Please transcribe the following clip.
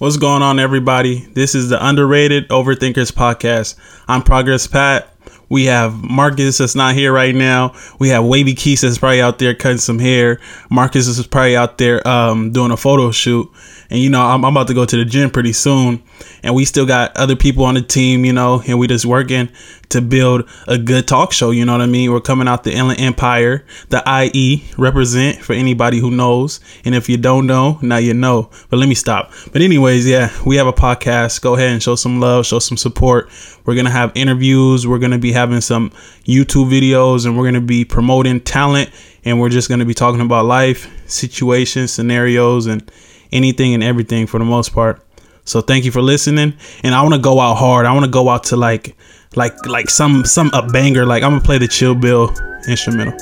What's going on, everybody? This is the Underrated Overthinkers podcast. I'm Progress Pat. We have Marcus that's not here right now. We have Wavy Keys that's probably out there cutting some hair. Marcus is probably out there um, doing a photo shoot. And you know, I'm, I'm about to go to the gym pretty soon. And we still got other people on the team, you know, and we just working to build a good talk show. You know what I mean? We're coming out the Inland Empire, the IE represent for anybody who knows. And if you don't know, now you know. But let me stop. But anyways, yeah, we have a podcast. Go ahead and show some love, show some support. We're gonna have interviews. We're gonna be having some YouTube videos, and we're gonna be promoting talent. And we're just gonna be talking about life, situations, scenarios, and anything and everything for the most part. So thank you for listening. And I want to go out hard. I want to go out to like like like some some a banger. Like I'm gonna play the Chill Bill instrumental.